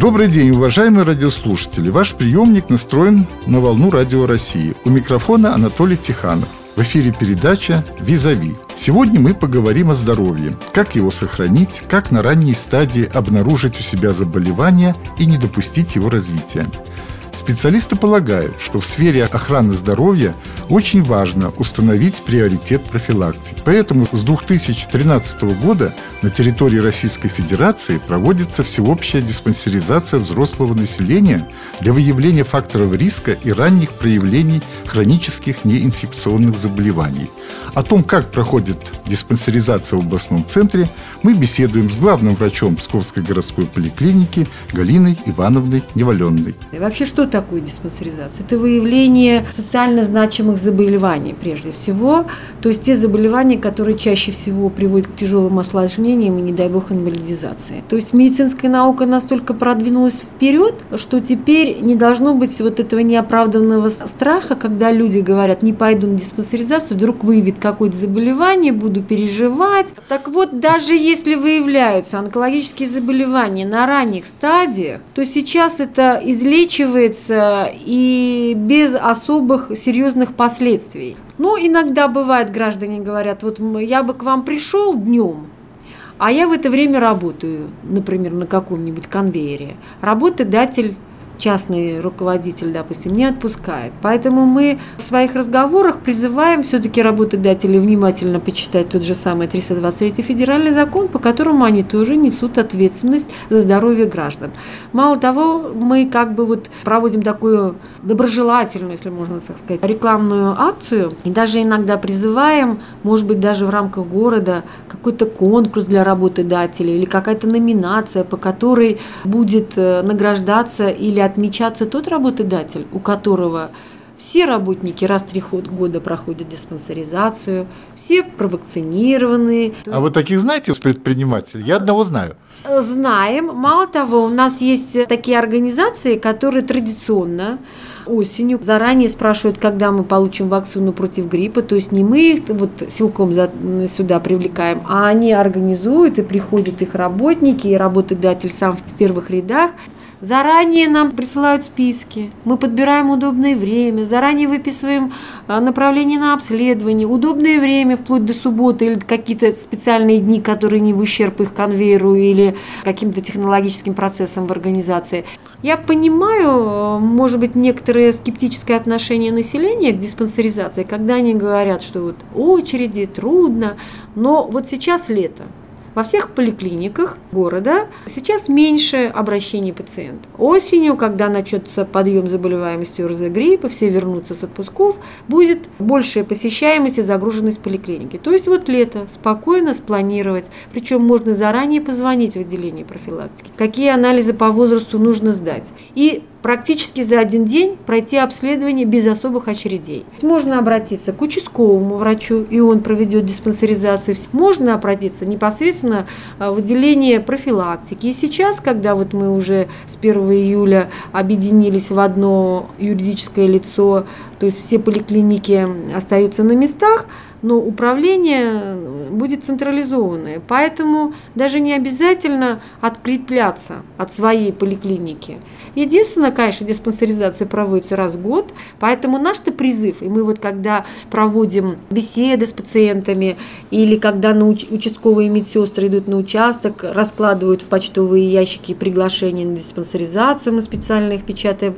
Добрый день, уважаемые радиослушатели. Ваш приемник настроен на волну Радио России. У микрофона Анатолий Тиханов. В эфире передача «Визави». Сегодня мы поговорим о здоровье, как его сохранить, как на ранней стадии обнаружить у себя заболевание и не допустить его развития. Специалисты полагают, что в сфере охраны здоровья очень важно установить приоритет профилактики. Поэтому с 2013 года на территории Российской Федерации проводится всеобщая диспансеризация взрослого населения для выявления факторов риска и ранних проявлений хронических неинфекционных заболеваний. О том, как проходит диспансеризация в областном центре, мы беседуем с главным врачом Псковской городской поликлиники Галиной Ивановной Неваленной. Вообще, что такое диспансеризация? Это выявление социально значимых заболеваний прежде всего, то есть те заболевания, которые чаще всего приводят к тяжелым осложнениям и, не дай бог, инвалидизации. То есть медицинская наука настолько продвинулась вперед, что теперь не должно быть вот этого неоправданного страха, когда люди говорят, не пойду на диспансеризацию, вдруг выявит какое-то заболевание, буду переживать. Так вот, даже если выявляются онкологические заболевания на ранних стадиях, то сейчас это излечивается и без особых серьезных последствий. Но иногда бывает, граждане говорят, вот я бы к вам пришел днем, а я в это время работаю, например, на каком-нибудь конвейере. Работодатель частный руководитель, допустим, не отпускает. Поэтому мы в своих разговорах призываем все-таки работодателей внимательно почитать тот же самый 323 федеральный закон, по которому они тоже несут ответственность за здоровье граждан. Мало того, мы как бы вот проводим такую доброжелательную, если можно так сказать, рекламную акцию и даже иногда призываем, может быть, даже в рамках города какой-то конкурс для работодателей или какая-то номинация, по которой будет э, награждаться или отмечаться тот работодатель, у которого все работники раз в три года проходят диспансеризацию, все провакцинированы. А вы таких знаете предпринимателей? Я одного знаю. Знаем. Мало того, у нас есть такие организации, которые традиционно осенью заранее спрашивают, когда мы получим вакцину против гриппа. То есть не мы их вот силком сюда привлекаем, а они организуют и приходят их работники, и работодатель сам в первых рядах. Заранее нам присылают списки, мы подбираем удобное время, заранее выписываем а, направление на обследование, удобное время вплоть до субботы или какие-то специальные дни, которые не в ущерб их конвейеру или каким-то технологическим процессам в организации. Я понимаю, может быть, некоторое скептическое отношение населения к диспансеризации, когда они говорят, что вот очереди трудно, но вот сейчас лето, во всех поликлиниках города сейчас меньше обращений пациентов. Осенью, когда начнется подъем заболеваемости ОРЗ гриппа, все вернутся с отпусков, будет большая посещаемость и загруженность поликлиники. То есть вот лето спокойно спланировать, причем можно заранее позвонить в отделение профилактики, какие анализы по возрасту нужно сдать. И практически за один день пройти обследование без особых очередей. Можно обратиться к участковому врачу, и он проведет диспансеризацию. Можно обратиться непосредственно а, в отделение профилактики. И сейчас, когда вот мы уже с 1 июля объединились в одно юридическое лицо, то есть все поликлиники остаются на местах, но управление будет централизованное. Поэтому даже не обязательно открепляться от своей поликлиники. Единственное, конечно, диспансеризация проводится раз в год, поэтому наш-то призыв, и мы вот когда проводим беседы с пациентами, или когда участковые медсестры идут на участок, раскладывают в почтовые ящики приглашения на диспансеризацию, мы специально их печатаем,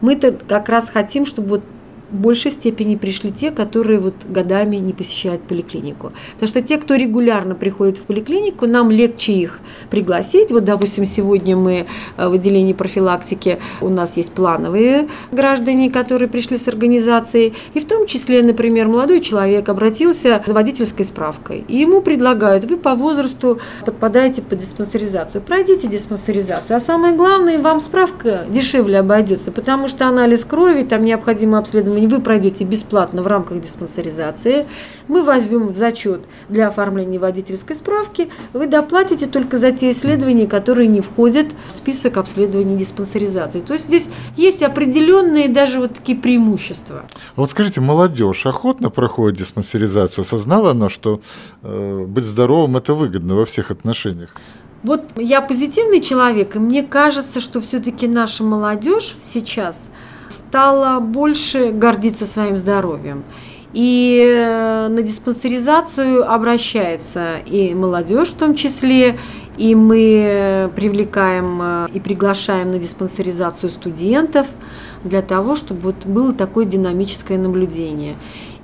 мы-то как раз хотим, чтобы вот в большей степени пришли те, которые вот годами не посещают поликлинику. Потому что те, кто регулярно приходит в поликлинику, нам легче их пригласить. Вот, допустим, сегодня мы э, в отделении профилактики, у нас есть плановые граждане, которые пришли с организацией, и в том числе, например, молодой человек обратился за водительской справкой, и ему предлагают, вы по возрасту подпадаете под диспансеризацию, пройдите диспансеризацию, а самое главное, вам справка дешевле обойдется, потому что анализ крови, там необходимо обследование исследование вы пройдете бесплатно в рамках диспансеризации. Мы возьмем в зачет для оформления водительской справки. Вы доплатите только за те исследования, которые не входят в список обследований диспансеризации. То есть здесь есть определенные даже вот такие преимущества. Вот скажите, молодежь охотно проходит диспансеризацию? Осознала она, что э, быть здоровым – это выгодно во всех отношениях? Вот я позитивный человек, и мне кажется, что все-таки наша молодежь сейчас стала больше гордиться своим здоровьем. И э, на диспансеризацию обращается и молодежь в том числе, и мы привлекаем э, и приглашаем на диспансеризацию студентов для того, чтобы вот было такое динамическое наблюдение.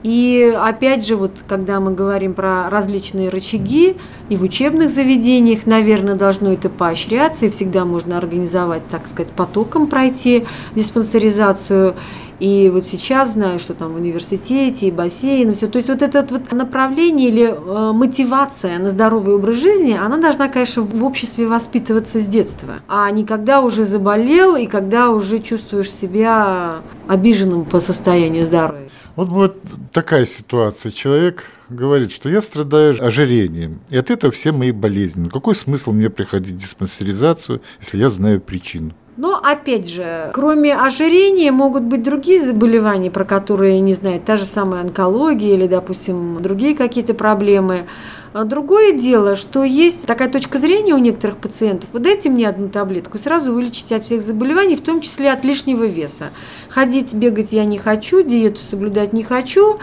И опять же, вот когда мы говорим про различные рычаги, и в учебных заведениях, наверное, должно это поощряться, и всегда можно организовать, так сказать, потоком пройти диспансеризацию. И вот сейчас знаю, что там в университете, и бассейн, и все. То есть вот это вот направление или э, мотивация на здоровый образ жизни, она должна, конечно, в обществе воспитываться с детства, а не когда уже заболел и когда уже чувствуешь себя обиженным по состоянию здоровья. Вот вот такая ситуация. Человек говорит, что я страдаю ожирением, и от этого все мои болезни. Какой смысл мне приходить в диспансеризацию, если я знаю причину? Но опять же, кроме ожирения могут быть другие заболевания, про которые не знаю, та же самая онкология или, допустим, другие какие-то проблемы. Другое дело, что есть такая точка зрения у некоторых пациентов, вот дайте мне одну таблетку, сразу вылечите от всех заболеваний, в том числе от лишнего веса. Ходить, бегать я не хочу, диету соблюдать не хочу,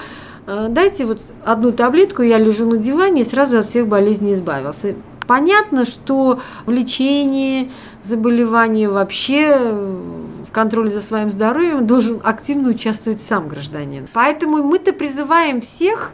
а, дайте вот одну таблетку, я лежу на диване и сразу от всех болезней избавился. Понятно, что в лечении заболеваний вообще в контроле за своим здоровьем должен активно участвовать сам гражданин. Поэтому мы-то призываем всех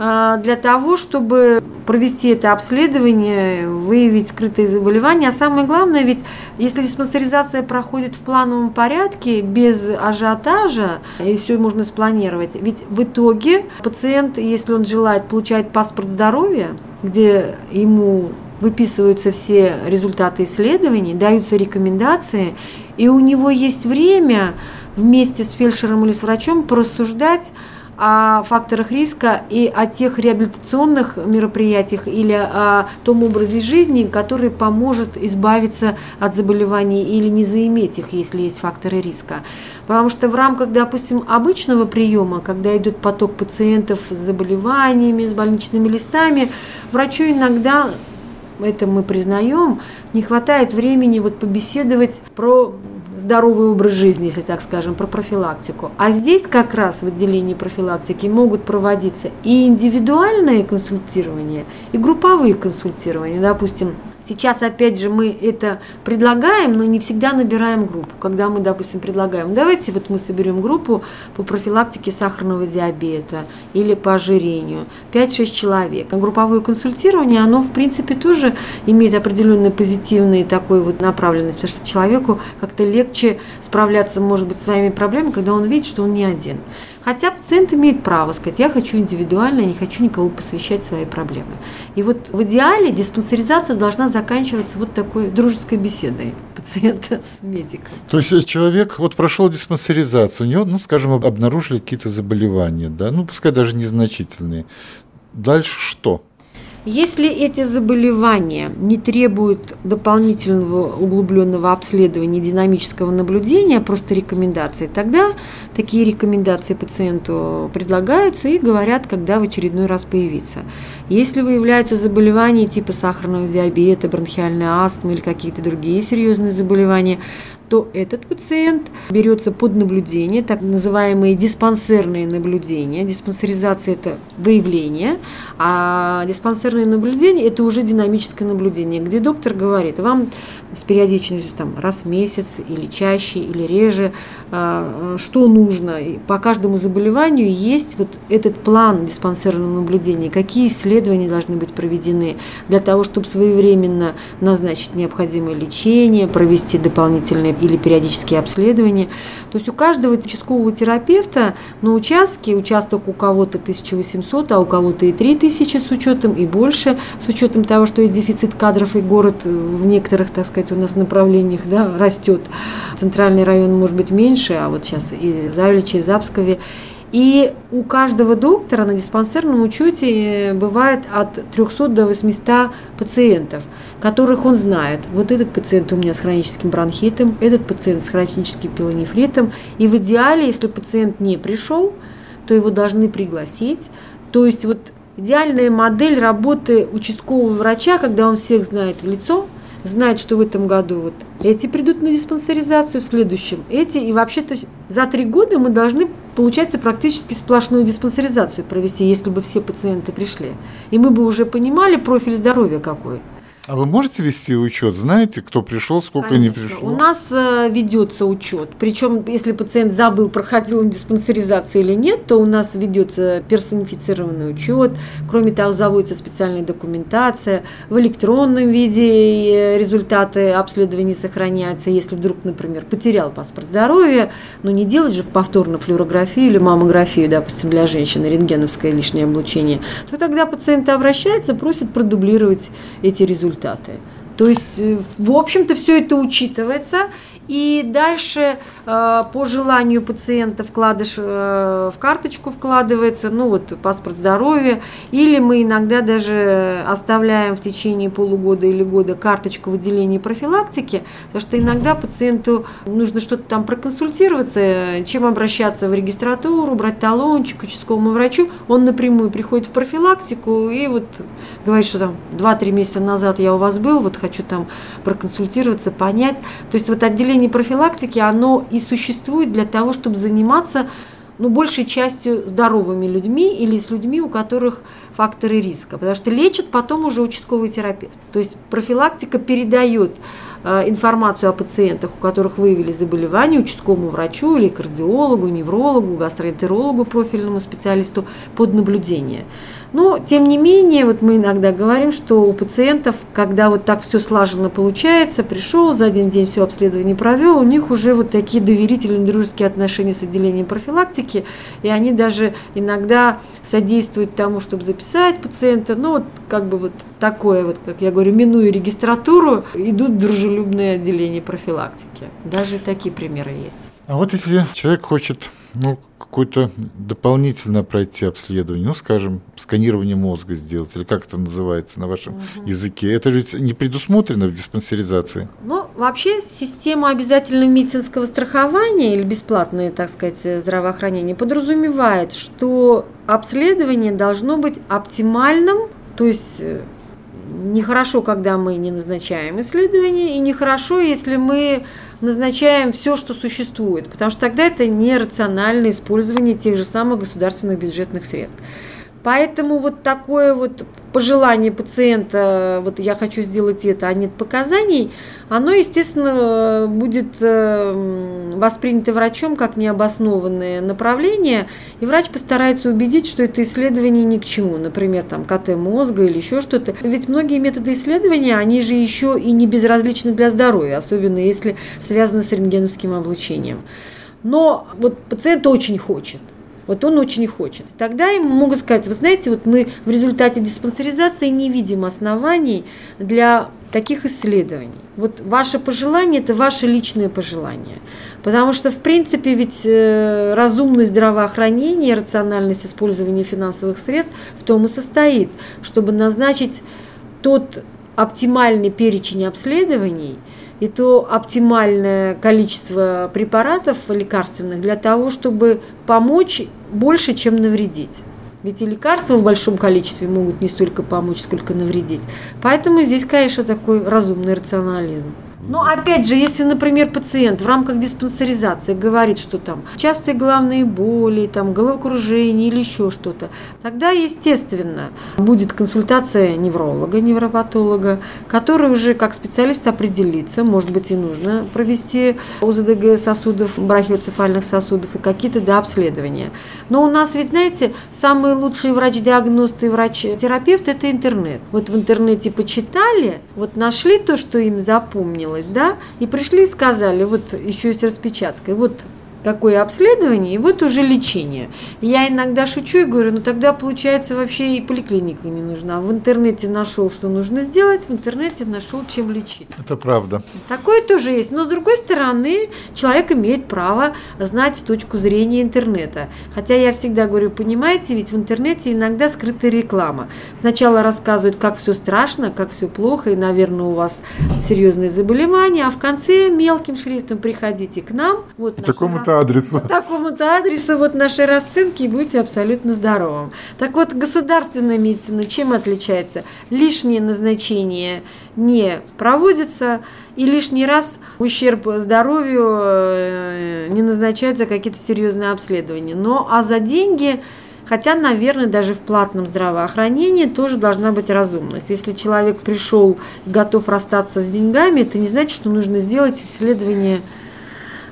а, для того, чтобы провести это обследование, выявить скрытые заболевания. А самое главное, ведь если диспансеризация проходит в плановом порядке, без ажиотажа, и все можно спланировать, ведь в итоге пациент, если он желает, получает паспорт здоровья, где ему выписываются все результаты исследований, даются рекомендации, и у него есть время вместе с фельдшером или с врачом порассуждать о факторах риска и о тех реабилитационных мероприятиях или о том образе жизни, который поможет избавиться от заболеваний или не заиметь их, если есть факторы риска. Потому что в рамках, допустим, обычного приема, когда идет поток пациентов с заболеваниями, с больничными листами, врачу иногда это мы признаем, не хватает времени вот побеседовать про здоровый образ жизни, если так скажем, про профилактику. А здесь как раз в отделении профилактики могут проводиться и индивидуальное консультирование, и групповые консультирования. Допустим, Сейчас, опять же, мы это предлагаем, но не всегда набираем группу. Когда мы, допустим, предлагаем, давайте вот мы соберем группу по профилактике сахарного диабета или по ожирению, 5-6 человек. А групповое консультирование, оно, в принципе, тоже имеет определенный позитивный такой вот направленность, потому что человеку как-то легче справляться, может быть, с своими проблемами, когда он видит, что он не один. Хотя пациент имеет право сказать, я хочу индивидуально, не хочу никого посвящать свои проблемы. И вот в идеале диспансеризация должна заканчиваться вот такой дружеской беседой пациента с медиком. То есть человек вот прошел диспансеризацию, у него, ну, скажем, обнаружили какие-то заболевания, да, ну, пускай даже незначительные. Дальше что? Если эти заболевания не требуют дополнительного углубленного обследования динамического наблюдения, просто рекомендации, тогда такие рекомендации пациенту предлагаются и говорят, когда в очередной раз появиться. Если выявляются заболевания типа сахарного диабета, бронхиальной астмы или какие-то другие серьезные заболевания, то этот пациент берется под наблюдение, так называемые диспансерные наблюдения. Диспансеризация – это выявление, а диспансерное наблюдение – это уже динамическое наблюдение, где доктор говорит, вам с периодичностью там, раз в месяц или чаще, или реже, а, что нужно. По каждому заболеванию есть вот этот план диспансерного наблюдения, какие исследования должны быть проведены для того, чтобы своевременно назначить необходимое лечение, провести дополнительные или периодические обследования. То есть у каждого участкового терапевта на участке, участок у кого-то 1800, а у кого-то и 3000 с учетом, и больше, с учетом того, что есть дефицит кадров, и город в некоторых, так сказать, у нас направлениях да, растет. Центральный район может быть меньше, а вот сейчас и Завличи, и Запскове. И у каждого доктора на диспансерном учете бывает от 300 до 800 пациентов – которых он знает. Вот этот пациент у меня с хроническим бронхитом, этот пациент с хроническим пилонефритом. И в идеале, если пациент не пришел, то его должны пригласить. То есть вот идеальная модель работы участкового врача, когда он всех знает в лицо – знает, что в этом году вот эти придут на диспансеризацию, в следующем эти. И вообще-то за три года мы должны, получается, практически сплошную диспансеризацию провести, если бы все пациенты пришли. И мы бы уже понимали профиль здоровья какой. А вы можете вести учет? Знаете, кто пришел, сколько Конечно. не пришло? У нас э, ведется учет. Причем, если пациент забыл, проходил он диспансеризацию или нет, то у нас ведется персонифицированный учет. Кроме того, заводится специальная документация. В электронном виде э, результаты обследования сохраняются. Если вдруг, например, потерял паспорт здоровья, но не делать же повторно флюорографию или маммографию, допустим, для женщины, рентгеновское лишнее облучение, то тогда пациент обращается, просит продублировать эти результаты результаты. То есть, э, в общем-то, все это учитывается, и дальше э, по желанию пациента вкладыш э, в карточку вкладывается, ну вот паспорт здоровья, или мы иногда даже оставляем в течение полугода или года карточку в отделении профилактики, потому что иногда пациенту нужно что-то там проконсультироваться, чем обращаться в регистратуру, брать талончик участковому врачу, он напрямую приходит в профилактику и вот говорит, что там 2-3 месяца назад я у вас был, вот хочу там проконсультироваться, понять. То есть вот отделение направление профилактики, оно и существует для того, чтобы заниматься ну, большей частью здоровыми людьми или с людьми, у которых факторы риска, потому что лечат потом уже участковый терапевт. То есть профилактика передает э, информацию о пациентах, у которых выявили заболевание, участковому врачу или кардиологу, неврологу, гастроэнтерологу, профильному специалисту под наблюдение. Но, тем не менее, вот мы иногда говорим, что у пациентов, когда вот так все слаженно получается, пришел, за один день все обследование провел, у них уже вот такие доверительные дружеские отношения с отделением профилактики, и они даже иногда содействуют тому, чтобы записать пациента, ну вот как бы вот такое вот, как я говорю, минуя регистратуру, идут дружелюбные отделения профилактики. Даже такие примеры есть. А вот если человек хочет ну, какое-то дополнительно пройти обследование, ну, скажем, сканирование мозга сделать, или как это называется на вашем угу. языке, это ведь не предусмотрено в диспансеризации? Ну, вообще система обязательного медицинского страхования или бесплатное, так сказать, здравоохранение подразумевает, что обследование должно быть оптимальным, то есть э, нехорошо, когда мы не назначаем исследования, и нехорошо, если мы назначаем все, что существует, потому что тогда это нерациональное использование тех же самых государственных бюджетных средств. Поэтому вот такое вот пожелание пациента, вот я хочу сделать это, а нет показаний, оно, естественно, будет э, воспринято врачом как необоснованное направление, и врач постарается убедить, что это исследование ни к чему, например, там КТ мозга или еще что-то. Ведь многие методы исследования, они же еще и не безразличны для здоровья, особенно если связаны с рентгеновским облучением. Но вот пациент очень хочет – вот он очень хочет. Тогда ему могут сказать, вы знаете, вот мы в результате диспансеризации не видим оснований для таких исследований. Вот ваше пожелание – это ваше личное пожелание. Потому что, в принципе, ведь э, разумность здравоохранения, рациональность использования финансовых средств в том и состоит, чтобы назначить тот оптимальный перечень обследований – и то оптимальное количество препаратов лекарственных для того, чтобы помочь больше, чем навредить. Ведь и лекарства в большом количестве могут не столько помочь, сколько навредить. Поэтому здесь, конечно, такой разумный рационализм. Но опять же, если, например, пациент в рамках диспансеризации говорит, что там частые головные боли, там головокружение или еще что-то, тогда, естественно, будет консультация невролога, невропатолога, который уже как специалист определится, может быть, и нужно провести ОЗДГ сосудов, брахиоцефальных сосудов и какие-то да, обследования. Но у нас ведь, знаете, самый лучший врач-диагност и врач-терапевт – это интернет. Вот в интернете почитали, вот нашли то, что им запомнилось, запомнилось, да, и пришли и сказали, вот еще и с вот какое обследование, и вот уже лечение. Я иногда шучу и говорю, ну тогда получается вообще и поликлиника не нужна. В интернете нашел, что нужно сделать, в интернете нашел, чем лечить. Это правда. Такое тоже есть. Но с другой стороны, человек имеет право знать точку зрения интернета. Хотя я всегда говорю, понимаете, ведь в интернете иногда скрытая реклама. Сначала рассказывают, как все страшно, как все плохо, и, наверное, у вас серьезные заболевания, а в конце мелким шрифтом приходите к нам. Вот Такому-то такому-то адресу. По такому-то адресу вот наши расценки и будете абсолютно здоровым. Так вот, государственная медицина чем отличается? Лишнее назначение не проводится, и лишний раз ущерб здоровью э, не назначаются какие-то серьезные обследования. Но а за деньги Хотя, наверное, даже в платном здравоохранении тоже должна быть разумность. Если человек пришел готов расстаться с деньгами, это не значит, что нужно сделать исследование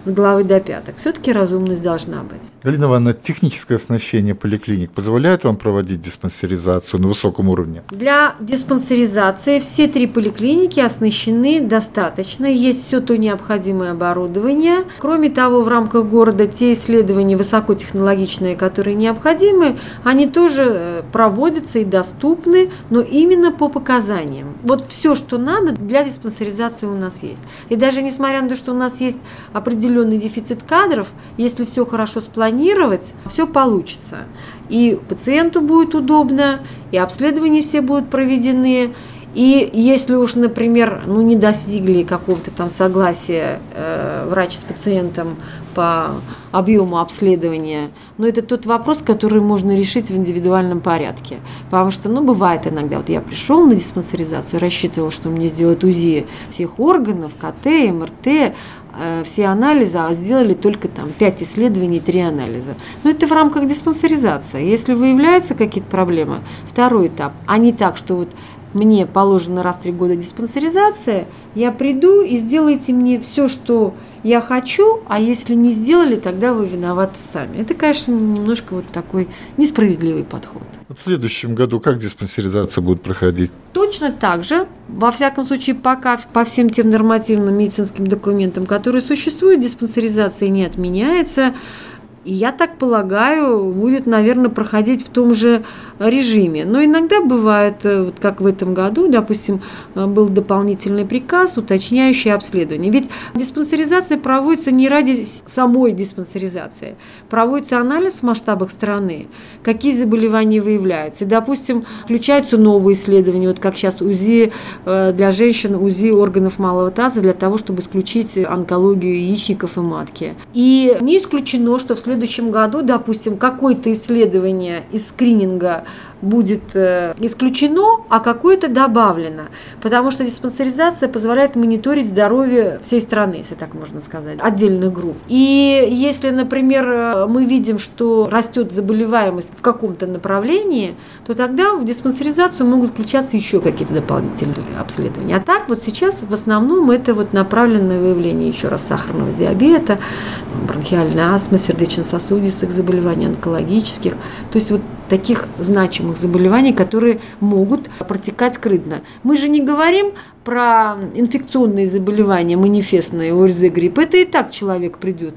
с головы до пяток. Все-таки разумность должна быть. Галина Ивановна, техническое оснащение поликлиник позволяет вам проводить диспансеризацию на высоком уровне? Для диспансеризации все три поликлиники оснащены достаточно. Есть все то необходимое оборудование. Кроме того, в рамках города те исследования высокотехнологичные, которые необходимы, они тоже э, проводятся и доступны, но именно по показаниям. Вот все, что надо для диспансеризации у нас есть. И даже несмотря на то, что у нас есть определенные определенный дефицит кадров, если все хорошо спланировать, все получится. И пациенту будет удобно, и обследования все будут проведены, и если уж, например, ну, не достигли какого-то там согласия э, врач с пациентом по объему обследования, но это тот вопрос, который можно решить в индивидуальном порядке. Потому что, ну, бывает иногда, вот я пришел на диспансеризацию, рассчитывал, что мне сделают УЗИ всех органов, КТ, МРТ, Э, все анализы, а сделали только там 5 исследований, 3 анализа. Но это в рамках диспансеризации. Если выявляются какие-то проблемы, второй этап, а не так, что вот мне положено раз в три года диспансеризация, я приду и сделайте мне все, что я хочу, а если не сделали, тогда вы виноваты сами. Это, конечно, немножко вот такой несправедливый подход. В следующем году как диспансеризация будет проходить? Точно так же, во всяком случае, пока по всем тем нормативным медицинским документам, которые существуют, диспансеризация не отменяется. И я так полагаю, будет, наверное, проходить в том же режиме. Но иногда бывает, э, вот как в этом году, допустим, э, был дополнительный приказ, уточняющий обследование. Ведь диспансеризация проводится не ради самой диспансеризации. Проводится анализ в масштабах страны, какие заболевания выявляются. И, допустим, включаются новые исследования, вот как сейчас УЗИ э, для женщин, УЗИ органов малого таза для того, чтобы исключить онкологию яичников и матки. И не исключено, что в следующем году, допустим, какое-то исследование из скрининга будет э, исключено, а какое-то добавлено. Потому что диспансеризация позволяет мониторить здоровье всей страны, если так можно сказать, отдельных групп. И если, например, э, мы видим, что растет заболеваемость в каком-то направлении, то тогда в диспансеризацию могут включаться еще какие-то дополнительные обследования. А так вот сейчас в основном это вот направленное выявление еще раз сахарного диабета, бронхиальной астмы, сердечно-сосудистых заболеваний, онкологических. То есть вот таких значимых заболеваний, которые могут протекать скрытно. Мы же не говорим про инфекционные заболевания, манифестные ОРЗ, грипп. Это и так человек придет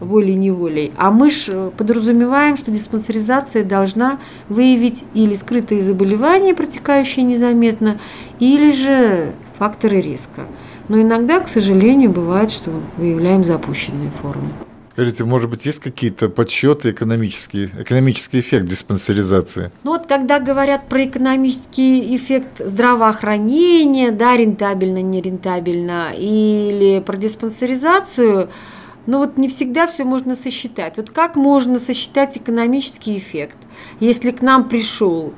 волей-неволей. А мы же подразумеваем, что диспансеризация должна выявить или скрытые заболевания, протекающие незаметно, или же факторы риска. Но иногда, к сожалению, бывает, что выявляем запущенные формы. Скажите, может быть, есть какие-то подсчеты экономические, экономический эффект диспансеризации? Ну вот, когда говорят про экономический эффект здравоохранения, да, рентабельно, нерентабельно, или про диспансеризацию, ну вот не всегда все можно сосчитать. Вот как можно сосчитать экономический эффект, если к нам пришел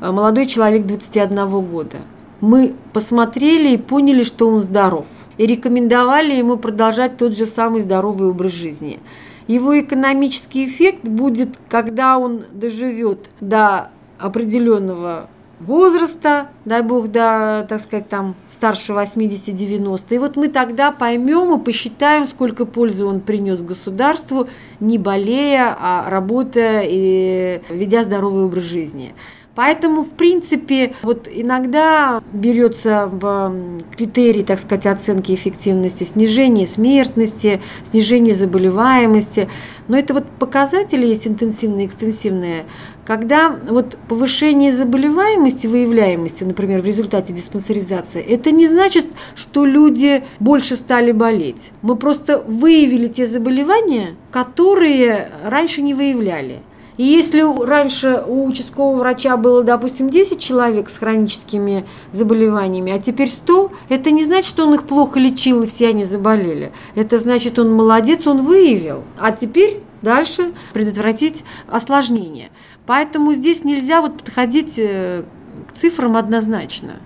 э, молодой человек 21 года – мы посмотрели и поняли, что он здоров. И рекомендовали ему продолжать тот же самый здоровый образ жизни. Его экономический эффект будет, когда он доживет до определенного возраста, дай бог, до, так сказать, там, старше 80-90. И вот мы тогда поймем и посчитаем, сколько пользы он принес государству, не болея, а работая и ведя здоровый образ жизни. Поэтому, в принципе, вот иногда берется в критерий, так сказать, оценки эффективности снижение смертности, снижение заболеваемости. Но это вот показатели есть интенсивные экстенсивные, когда вот повышение заболеваемости, выявляемости, например, в результате диспансеризации, это не значит, что люди больше стали болеть. Мы просто выявили те заболевания, которые раньше не выявляли. И если раньше у участкового врача было, допустим, 10 человек с хроническими заболеваниями, а теперь 100, это не значит, что он их плохо лечил и все они заболели. Это значит, он молодец, он выявил. А теперь дальше предотвратить осложнение. Поэтому здесь нельзя вот подходить э, к цифрам однозначно.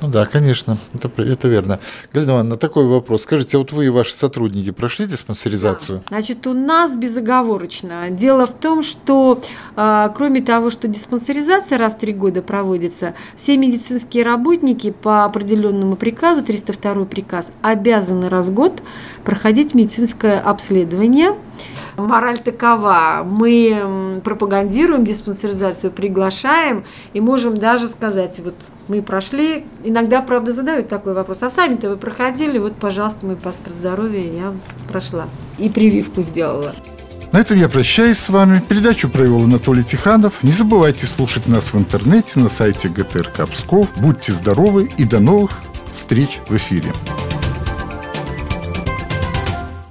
Ну да, конечно, это, это верно. Галина Ивановна, такой вопрос. Скажите, вот вы и ваши сотрудники прошли диспансеризацию? Да. Значит, у нас безоговорочно. Дело в том, что э, кроме того, что диспансеризация раз в три года проводится, все медицинские работники по определенному приказу, 302 приказ, обязаны раз в год проходить медицинское обследование. Мораль такова. Мы пропагандируем диспансеризацию, приглашаем и можем даже сказать, вот мы прошли. Иногда, правда, задают такой вопрос. А сами-то вы проходили? Вот, пожалуйста, мой паспорт здоровья я прошла. И прививку сделала. На этом я прощаюсь с вами. Передачу провел Анатолий Тиханов. Не забывайте слушать нас в интернете на сайте ГТРК Псков. Будьте здоровы и до новых встреч в эфире.